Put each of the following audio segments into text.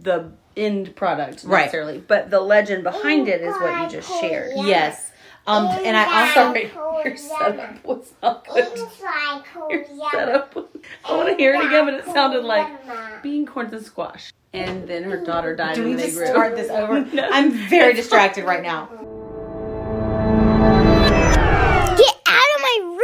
the end product Right. necessarily, but the legend behind it is what you just shared. Yes. Um, and I also Sorry, your setup was not good. Your setup. was- I want to hear it again, but it sounded like bean corns and squash. And then her daughter died Do we just grew. start this over? No. I'm very distracted right now. Get out of my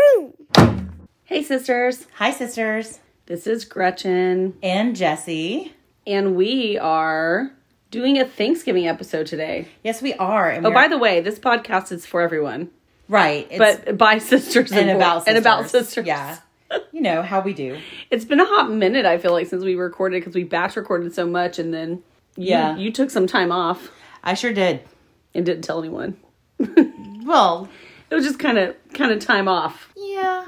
room! Hey sisters, Hi, sisters. this is Gretchen, And Jesse. And we are doing a Thanksgiving episode today. Yes, we are. Oh, we're- by the way, this podcast is for everyone, right. It's, but by sisters and and, about and about sisters. sisters. Yeah. You know how we do. It's been a hot minute, I feel like, since we recorded because we batch recorded so much, and then you, Yeah. you took some time off I sure did. and didn't tell anyone. Well, It was just kind of kind of time off. yeah.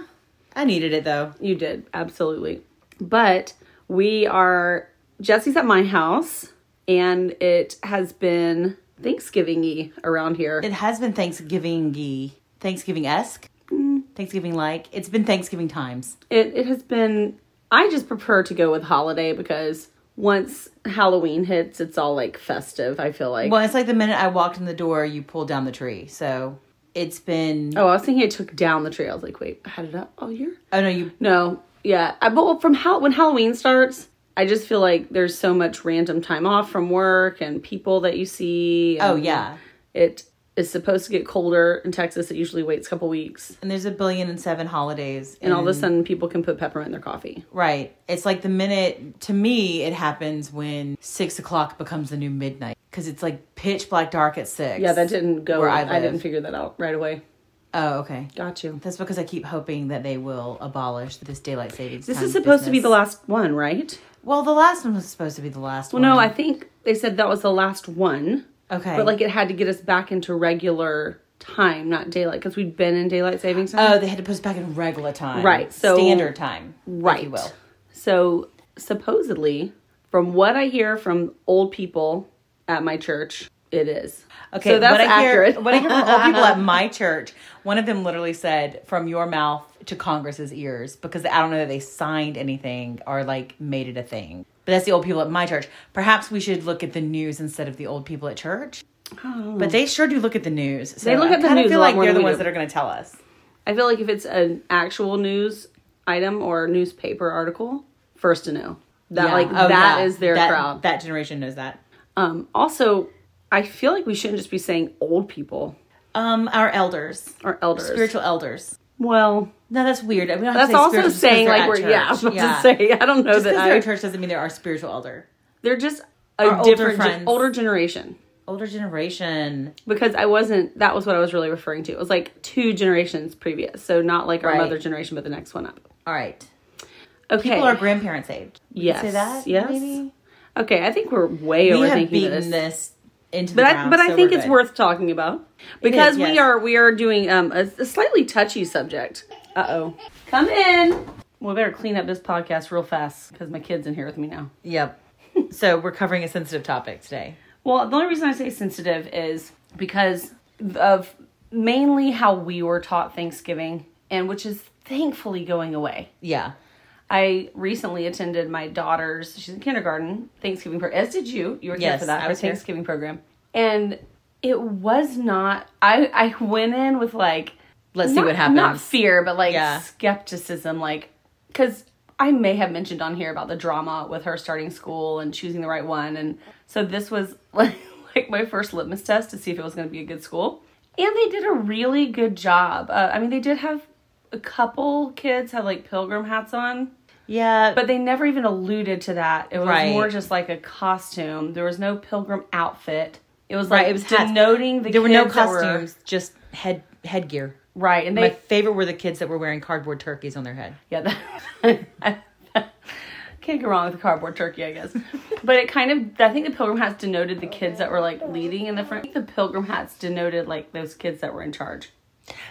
I needed it though. You did absolutely, but we are Jesse's at my house, and it has been Thanksgiving-y around here. It has been Thanksgiving Thanksgiving esque. Mm. Thanksgiving like. It's been Thanksgiving times. It it has been. I just prefer to go with holiday because once Halloween hits, it's all like festive. I feel like. Well, it's like the minute I walked in the door, you pulled down the tree. So it's been. Oh, I was thinking I took down the tree. I was like, wait, I had it up all year? Oh no, you. No, yeah. I, but from how when Halloween starts, I just feel like there's so much random time off from work and people that you see. Oh yeah. it is supposed to get colder in Texas. It usually waits a couple weeks, And there's a billion and seven holidays. and all of a sudden, people can put peppermint in their coffee. Right. It's like the minute, to me, it happens when six o'clock becomes the new midnight. Because it's like pitch black dark at six. Yeah, that didn't go. Where I, I didn't figure that out right away. Oh, okay. Got you. That's because I keep hoping that they will abolish this daylight savings. This is supposed to be the last one, right? Well, the last one was supposed to be the last Well, one. no, I think they said that was the last one, Okay. but like it had to get us back into regular time, not daylight, because we'd been in daylight savings time. Oh, they had to put us back in regular time. Right, so- Standard time. right. If you will. So supposedly, from what I hear from old people at my church, it is. Okay, so that's what I hear, accurate. what I hear from old people at my church, one of them literally said, "From your mouth to Congress's ears," because I don't know that they signed anything or like made it a thing. But that's the old people at my church. Perhaps we should look at the news instead of the old people at church. But they sure do look at the news. So They look at the kinda news I feel like they're the ones do. that are going to tell us. I feel like if it's an actual news item or newspaper article, first to know that Yeah. like Oh, that yeah. is their That- crowd. That generation knows that. Um, also, I feel like we shouldn't just be saying old people Um, our elders, our elders. spiritual elders. Well, No, that's weird. We don't have to that's say also spiritual just 'cause saying like we're yeah. I church. was about Yeah. to say I don't know Just that they're I, church doesn't mean they're our spiritual elder. they're just a Our different gen- friends. older generation. Older generation. because I wasn't. That was what I was really referring to. It was like two generations previous, so not like our Right. mother generation, but the next one up. All right. Okay. People are grandparents' age. Yes. Say that? Yes. Maybe? Okay, I think we're way We overthinking this. this. Into the But I, ground. but I think it's good. worth talking about because is, we are we are doing um a, a slightly touchy subject. Uh oh, come in. We better clean up this podcast real fast because my kid's in here with me now. Yep. so we're covering a sensitive topic today. Well, the only reason I say sensitive is because of mainly how we were taught Thanksgiving, and which is thankfully going away. Yeah. I recently attended my daughter's, she's in kindergarten, Thanksgiving program, as did you. You were here for that, I her was here. Thanksgiving program. And it was not, I, I went in with like, Let's see what happens. Not fear, but like Yeah. skepticism, like, because I may have mentioned on here about the drama with her starting school and choosing the right one. And so this was like, like my first litmus test to see if it was going to be a good school. And they did a really good job. Uh, I mean, they did have a couple kids had like pilgrim hats on, Yeah. but they never even alluded to that. It was Right. more just like a costume. There was no pilgrim outfit. It was Right, like it was hats. denoting the there were no that were- costumes, just head headgear. right, and My favorite were the kids that were wearing cardboard turkeys on their head. Yeah, that, can't go wrong with a cardboard turkey, I guess. but it kind of, I think the pilgrim hats denoted the kids that were like leading in the front. I think the pilgrim hats denoted like those kids that were in charge.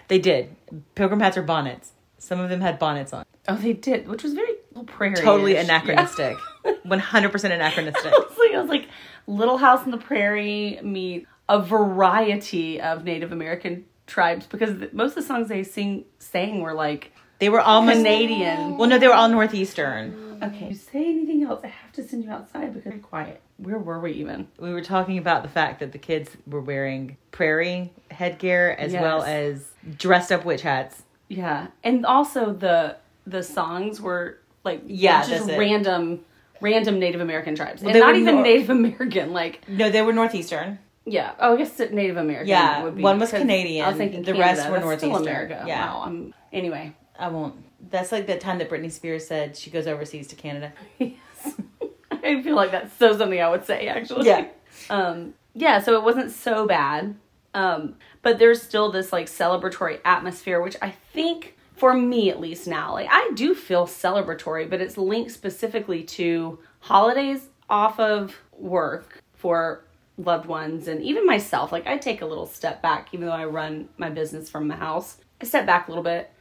They did. Pilgrim hats are bonnets. Some of them had bonnets on. Oh, they did, which was very prairie. Totally anachronistic. 100% anachronistic. I was like, I was like, Little House on the Prairie meet a variety of Native American tribes because most of the songs they sing sang were like They were all Canadian. Well, no, they were all northeastern. Okay. You say anything else? I have to send you outside because you're quiet. Where were we even? We were talking about the fact that the kids were wearing prairie headgear as Yes. well as dressed up witch hats. Yeah, and also the the songs were like Yeah, just random random Native American tribes, Well, and not even nor- Native American. Like No, they were northeastern. yeah, oh, I guess Native American. Yeah, would be, one was Canadian, I was thinking the Canada, rest were that's Northeastern. America. Yeah. Wow. I'm, anyway, I won't. That's like the time that Britney Spears said she goes overseas to Canada. I feel like that's so something I would say actually. Yeah. Um. Yeah. So it wasn't so bad. Um. But there's still this like celebratory atmosphere, which I think for me at least now, like I do feel celebratory, but it's linked specifically to holidays off of work for loved ones and even myself. Like I take a little step back, even though I run my business from the house. I step back a little bit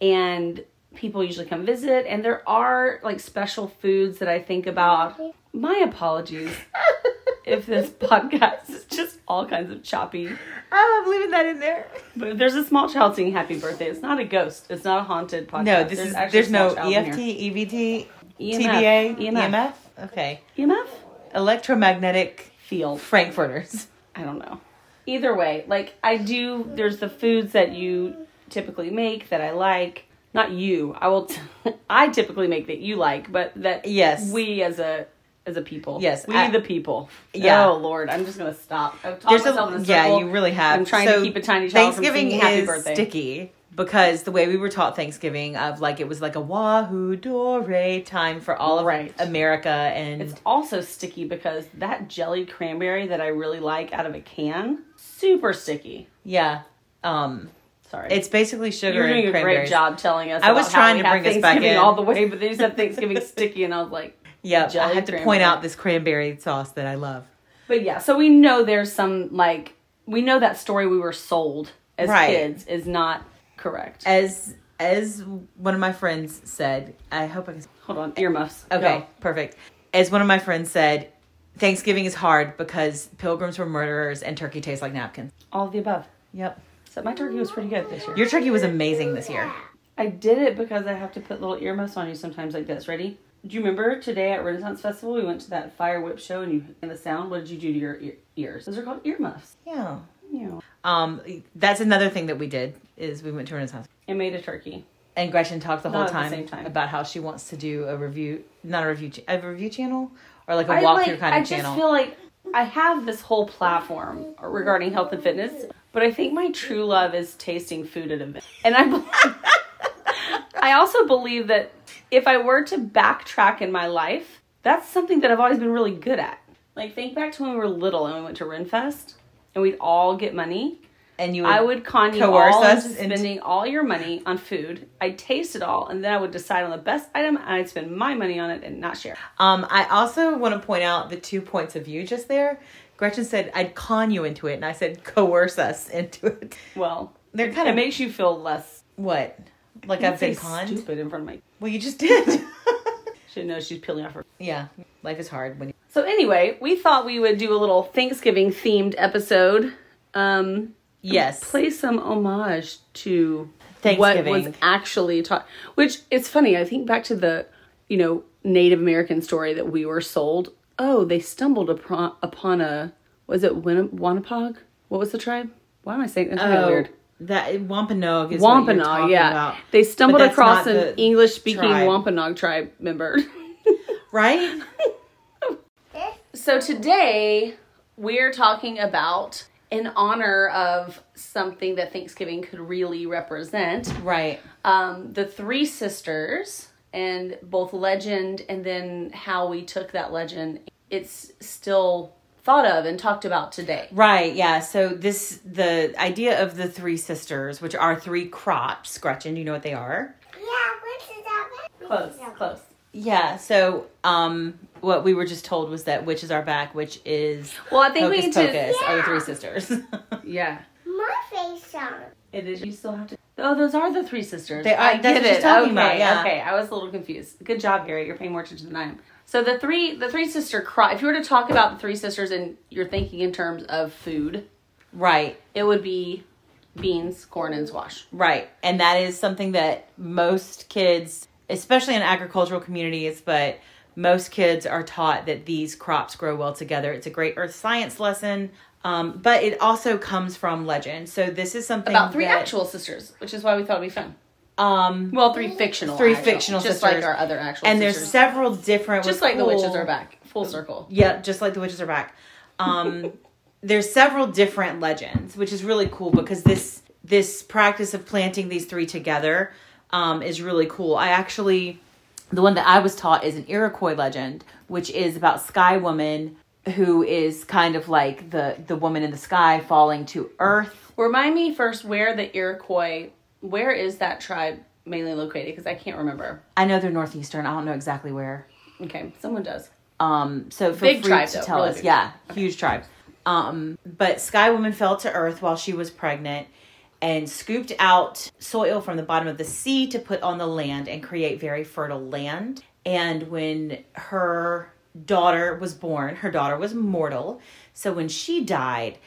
and people usually come visit and there are like special foods that I think about. My apologies if this podcast is just all kinds of choppy. Oh, I'm leaving that in there. But if there's a small child singing happy birthday, it's not a ghost. It's not a haunted podcast. No, this is there's no small child in EFT. EVT, EMF. TBA, EMF. EMF. Okay, EMF? electromagnetic Field. frankfurters. I don't know. Either way, like I do there's the foods that you typically make that I like. Not you. I will t- I typically make that you like, but that Yes. we as a as a people. Yes, We I- the people. Yeah. Oh Lord, I'm just gonna stop. I've talked There's myself in a, a yeah, you really have. I'm trying So to keep a tiny child from Thanksgiving singing happy is birthday. sticky because the way we were taught Thanksgiving of like it was like a wahoo dore time for all of Right. America and It's also sticky because that jellied cranberry that I really like out of a can, super sticky. yeah, um, Sorry. it's basically sugar You're doing and a great job telling us. I was about how trying we to bring us back in. all the way, but then you said Thanksgiving sticky, and I was like, Yeah, I had to point out this cranberry sauce that I love. but yeah. So we know there's some like we know that story we were sold as Right. kids is not correct. As as one of my friends said, I hope I can. Hold on, earmuffs. Okay, Go. perfect. As one of my friends said, Thanksgiving is hard because pilgrims were murderers and turkey tastes like napkins. all of the above. Yep. So my turkey was pretty good this year. Your turkey was amazing this year. I did it because I have to put little earmuffs on you sometimes like this. Ready? Do you remember today at Renaissance Festival we went to that fire whip show and you and the sound? What did you do to your ear- ears? Those are called earmuffs. Yeah. Yeah. Um, that's another thing that we did is we went to Renaissance. And made a turkey. And Gretchen talked the whole Not at the time, time. about how she wants to do a review, not a review, a review channel or like a I walkthrough like. kind of channel. I just feel like I have this whole platform regarding health and fitness, but I think my true love is tasting food at events. And I, I also believe that if I were to backtrack in my life, that's something that I've always been really good at. Like think back to when we were little and we went to Renfest, and we'd all get money. and you, I would con you all us into into- spending all your money on food. I'd taste it all, and then I would decide on the best item, and I'd spend my money on it and not share. Um, I also want to point out the two points of view just there. Gretchen said, "I'd con you into it," and I said, "Coerce us into it." Well, They're kind it of makes you feel less what, like I've been conned. stupid in front of my. Well, you just did. She knows she's peeling off her. yeah, life is hard when you. So anyway, we thought we would do a little Thanksgiving themed episode. Um, Yes. play some homage to what was actually taught. Which it's funny. I think back to the you know Native American story that we were sold. Oh, they stumbled upon upon a was it Win- Wanapog? What was the tribe? Why am I saying that's Oh, weird? That Wampanoag is what you're Wampanoag, yeah. about. They stumbled across an English speaking. Wampanoag tribe member. right? So today we're talking about in honor of something that Thanksgiving could really represent. Right. Um, the three sisters and both legend and then how we took that legend. It's still thought of and talked about today. Right, yeah. So this the idea of the three sisters, which are three crops. Gretchen, do you know what they are? Yeah, which is that? Close, close. Yeah. So, um, what we were just told was that witches are back, which is Well, I think we Hocus need to. Pocus are the three sisters. Yeah, My face on. it is. You still have to. Oh, those are the three sisters. They are- I that's get what she's it. talking okay, about, yeah. okay. I was a little confused. Good job, Gary. You're paying more attention than I am. So the three, the three sister cry. If you were to talk about the three sisters and you're thinking in terms of food, right. it would be beans, corn, and squash. Right. And that is something that most kids, especially in agricultural communities, but most kids are taught that these crops grow well together. It's a great earth science lesson. Um, but it also comes from legend. So this is something About three that, actual sisters, which is why we thought it'd be fun. Um, Well, three fictional. Three actual, fictional just sisters. like our other actual. and there's several different, just like the witches are back, full circle. Yeah, just like the witches are back. Um, there's several different legends, which is really cool because this this practice of planting these three together um, is really cool. I actually, the one that I was taught is an Iroquois legend, which is about Sky Woman, who is kind of like the the woman in the sky falling to earth. Remind me first where the Iroquois, where is that tribe mainly located? Because I can't remember. I know they're northeastern. I don't know exactly where. Okay, someone does. Um, so feel Big free tribe, to though, tell really us. big Yeah, huge tribe. Um, but Sky Woman fell to earth while she was pregnant and scooped out soil from the bottom of the sea to put on the land and create very fertile land. And when her daughter was born, her daughter was mortal. So when she died,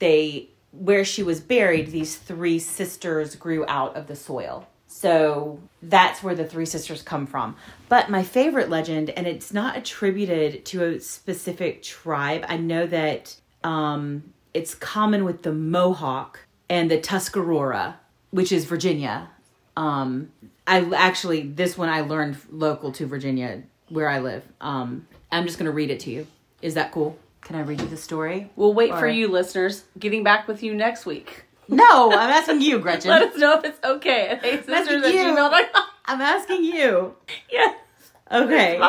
they where she was buried, these three sisters grew out of the soil. So that's where the three sisters come from. But my favorite legend, and it's not attributed to a specific tribe. I know that um, it's common with the Mohawk and the Tuscarora, which is Virginia. Um, I actually this one I learned local to Virginia where I live. Um, I'm just gonna read it to you. Is that cool? Can I read you the story? We'll wait for you, listeners. Getting back with you next week. No, I'm asking you, Gretchen. Let us know if it's okay. Hey, sisters asking at you. gmail.com. I'm asking you. Yes, Okay.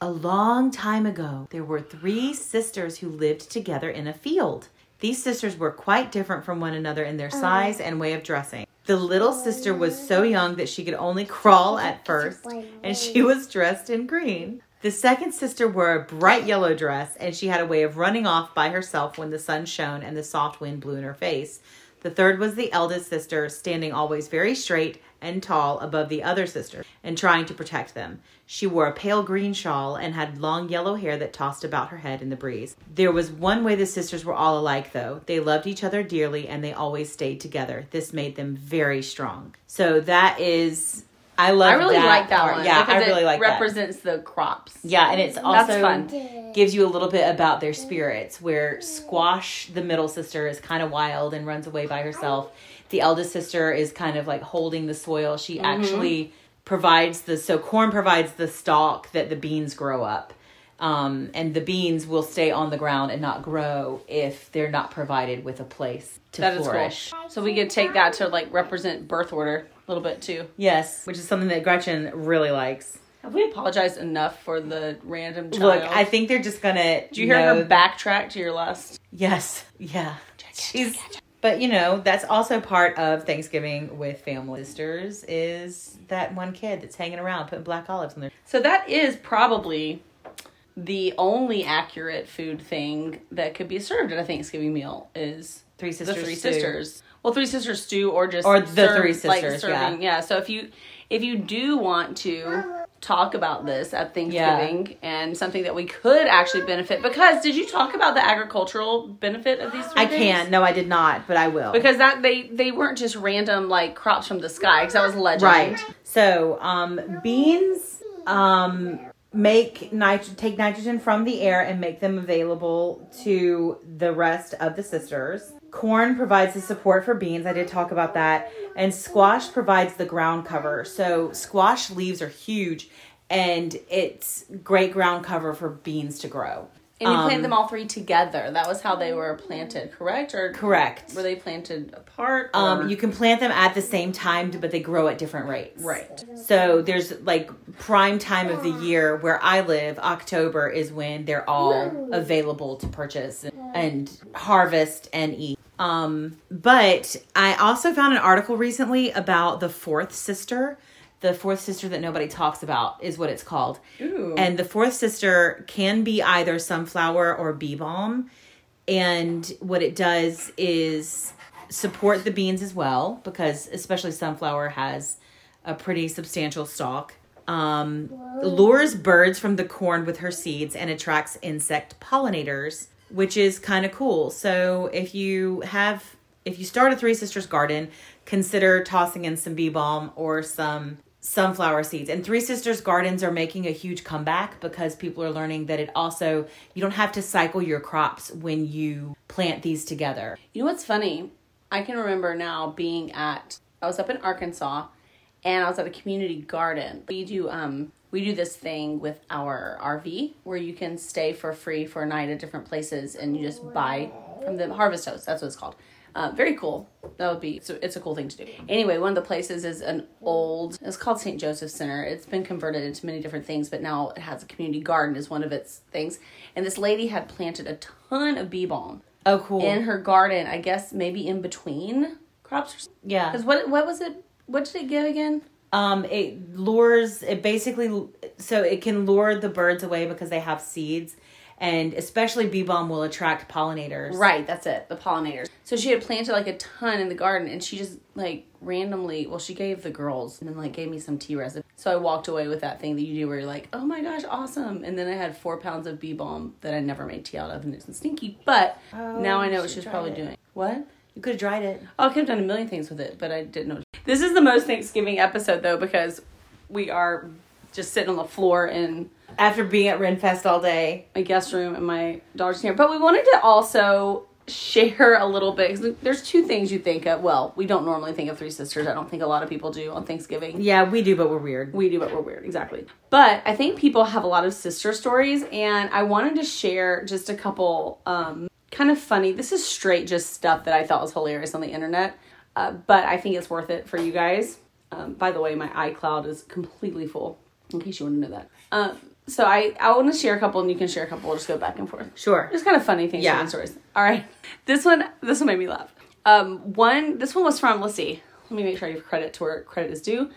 A long time ago, there were three sisters who lived together in a field. These sisters were quite different from one another in their oh. size and way of dressing. The little sister was so young that she could only crawl at first, and she was dressed in green. The second sister wore a bright yellow dress, and she had a way of running off by herself when the sun shone and the soft wind blew in her face. The third was the eldest sister, standing always very straight and tall above the other sisters and trying to protect them. She wore a pale green shawl and had long yellow hair that tossed about her head in the breeze. There was one way the sisters were all alike, though. They loved each other dearly and they always stayed together. This made them very strong. So that is, I love. I really that like that part. one. Yeah, because I really it like that. represents the crops. Yeah, and it's also That's fun. gives you a little bit about their spirits. Where Squash, the middle sister, is kind of wild and runs away by herself. The eldest sister is kind of like holding the soil. She Mm-hmm. actually provides the so corn provides the stalk that the beans grow up. Um, and the beans will stay on the ground and not grow if they're not provided with a place to That is flourish. cool. So we could take that to like represent birth order a little bit too. Yes, which is something that Gretchen really likes. Have we apologized enough for the random child? Look, I think they're just gonna. Do you hear her backtrack to your last? Yes. Yeah. She's but you know, that's also part of Thanksgiving with family sisters is that one kid that's hanging around putting black olives in there. So that is probably the only accurate food thing that could be served at a Thanksgiving meal is Three sisters. the three stew. sisters. Well, three sisters stew or just Or the serve- three like, sisters, serving- yeah. So if you if you do want to talk about this at Thanksgiving and something that we could actually benefit because did you talk about the agricultural benefit of these? Three I can't. No, I did not, but I will. because that they they weren't just random like crops from the sky because that was legend. Right. So, um, beans um, make nit- take nitrogen from the air and make them available to the rest of the sisters. Corn provides the support for beans. I did talk about that. And squash provides the ground cover. So, squash leaves are huge and it's great ground cover for beans to grow. And you Um, plant them all three together. That was how they were planted, correct? Or Correct. were they planted apart? Um, you can plant them at the same time, but they grow at different rates. right. So there's like prime time of the year where I live, October is when they're all available to purchase and, and harvest and eat. Um, but I also found an article recently about the fourth sister. The fourth sister that nobody talks about is what it's called. Ooh. And the fourth sister can be either sunflower or bee balm. And what it does is support the beans as well, because especially sunflower has a pretty substantial stalk. Um, lures birds from the corn with her seeds and attracts insect pollinators, which is kind of cool. So if you have if you start a Three Sisters garden, consider tossing in some bee balm or some sunflower seeds. And Three Sisters gardens are making a huge comeback because people are learning that it also you don't have to cycle your crops when you plant these together. You know what's funny? I can remember now being at I was up in Arkansas and I was at a community garden. We do um we do this thing with our RV where you can stay for free for a night at different places and you just buy from the harvest host. That's what it's called. Uh, very cool. That would be. So it's a cool thing to do. Anyway, one of the places is an old. It's called St. Joseph Center. It's been converted into many different things, but now it has a community garden as one of its things. And this lady had planted a ton of bee balm Oh, cool. in her garden. I guess maybe in between crops. yeah. Because what what was it? What did it give again? Um, it lures. It basically so it can lure the birds away because they have seeds, and especially bee balm will attract pollinators. Right, that's it. The pollinators. So she had planted like a ton in the garden, and she just like randomly. Well, she gave the girls and then like gave me some tea resin. So I walked away with that thing that you do where you're like, oh my gosh, awesome. And then I had four pounds of bee balm that I never made tea out of, and it's stinky. But now I know what she she's tried probably it. doing. What? You could have dried it. Oh, I could have done a million things with it, but I didn't know. This is the most Thanksgiving episode though because we are just sitting on the floor in After being at Renfest all day. my guest room and my daughter's here. But we wanted to also share a little bit. 'cause There's two things you think of. Well, we don't normally think of Three Sisters. I don't think a lot of people do on Thanksgiving. Yeah, we do, but we're weird. We do, but we're weird. Exactly. But I think people have a lot of sister stories, and I wanted to share just a couple um, kind of funny. This is straight just stuff that I thought was hilarious on the internet, uh, but I think it's worth it for you guys. Um, by the way, my iCloud is completely full, in case you want to know that. Um, so I, I want to share a couple, and you can share a couple. We'll just go back and forth. Sure. Just kind of funny things, Yeah. stories. All right, this one, this one made me laugh. Um, one, this one was from. Let's see. Let me make sure I give credit to where credit is due.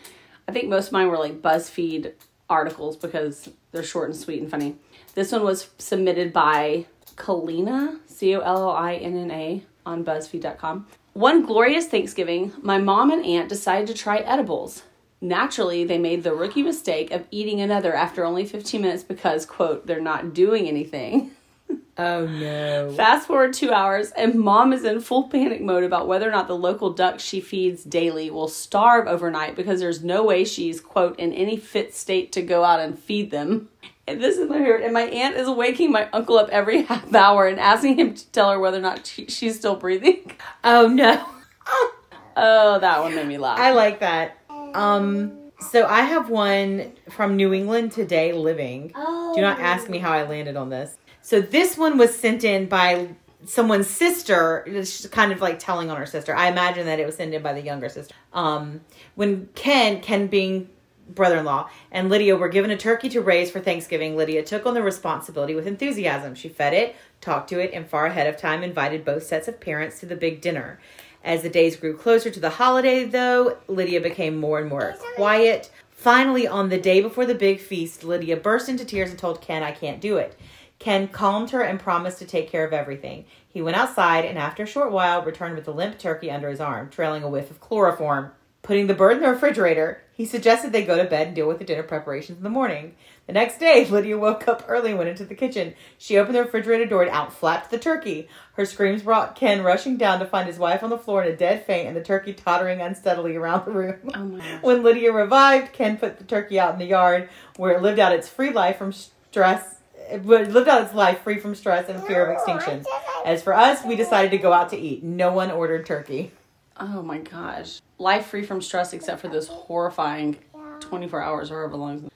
I think most of mine were like BuzzFeed articles because they're short and sweet and funny. This one was submitted by Collinna, C O L L I N N A, on BuzzFeed.com. One glorious Thanksgiving, my mom and aunt decided to try edibles. Naturally, they made the rookie mistake of eating another after only 15 minutes because, quote, they're not doing anything. Oh no. Fast forward two hours, and mom is in full panic mode about whether or not the local ducks she feeds daily will starve overnight because there's no way she's, quote, in any fit state to go out and feed them. And this is my favorite. And my aunt is waking my uncle up every half hour and asking him to tell her whether or not she, she's still breathing. Oh no. Oh, that one made me laugh. I like that. Um so I have one from New England Today Living. Do not ask me how I landed on this. So this one was sent in by someone's sister. She's kind of like telling on her sister. I imagine that it was sent in by the younger sister. Um, when Ken, Ken being brother-in-law, and Lydia were given a turkey to raise for Thanksgiving, Lydia took on the responsibility with enthusiasm. She fed it, talked to it, and far ahead of time invited both sets of parents to the big dinner. As the days grew closer to the holiday, though, Lydia became more and more quiet. Finally, on the day before the big feast, Lydia burst into tears and told Ken, I can't do it. Ken calmed her and promised to take care of everything. He went outside and, after a short while, returned with a limp turkey under his arm, trailing a whiff of chloroform. Putting the bird in the refrigerator, he suggested they go to bed and deal with the dinner preparations in the morning. The next day, Lydia woke up early and went into the kitchen. She opened the refrigerator door and out flapped the turkey. Her screams brought Ken rushing down to find his wife on the floor in a dead faint and the turkey tottering unsteadily around the room. Oh my. When Lydia revived, Ken put the turkey out in the yard where it lived out its free life from stress. It lived out its life free from stress and fear of extinction. As for us, we decided to go out to eat. No one ordered turkey. Oh my gosh. Life free from stress except for this horrifying 24 hours or however long.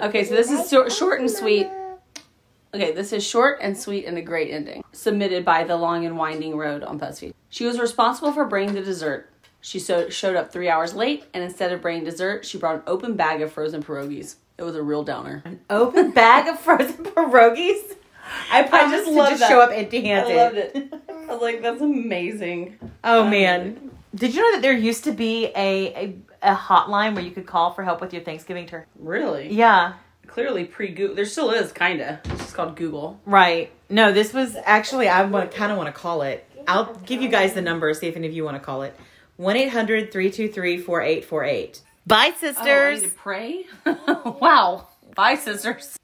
Okay, so this is short, short and sweet. Okay, this is short and sweet and a great ending. Submitted by The Long and Winding Road on BuzzFeed. She was responsible for bringing the dessert. She so, showed up three hours late, and instead of bringing dessert, she brought an open bag of frozen pierogies. It was a real downer. An open bag of frozen pierogies. I promise just to love just that. show up empty-handed. I loved it. I was like, that's amazing. Oh I man, did you know that there used to be a, a a hotline where you could call for help with your Thanksgiving turkey? Really? Yeah, Clearly pre Google. There still is, kind of. It's just called Google. right. No, this was actually I want kind of want to call it. I'll give you guys the number. See if any of you want to call it. 1 800 323 4848. Bye, Oh, I need sisters. to pray? wow. Bye, sisters.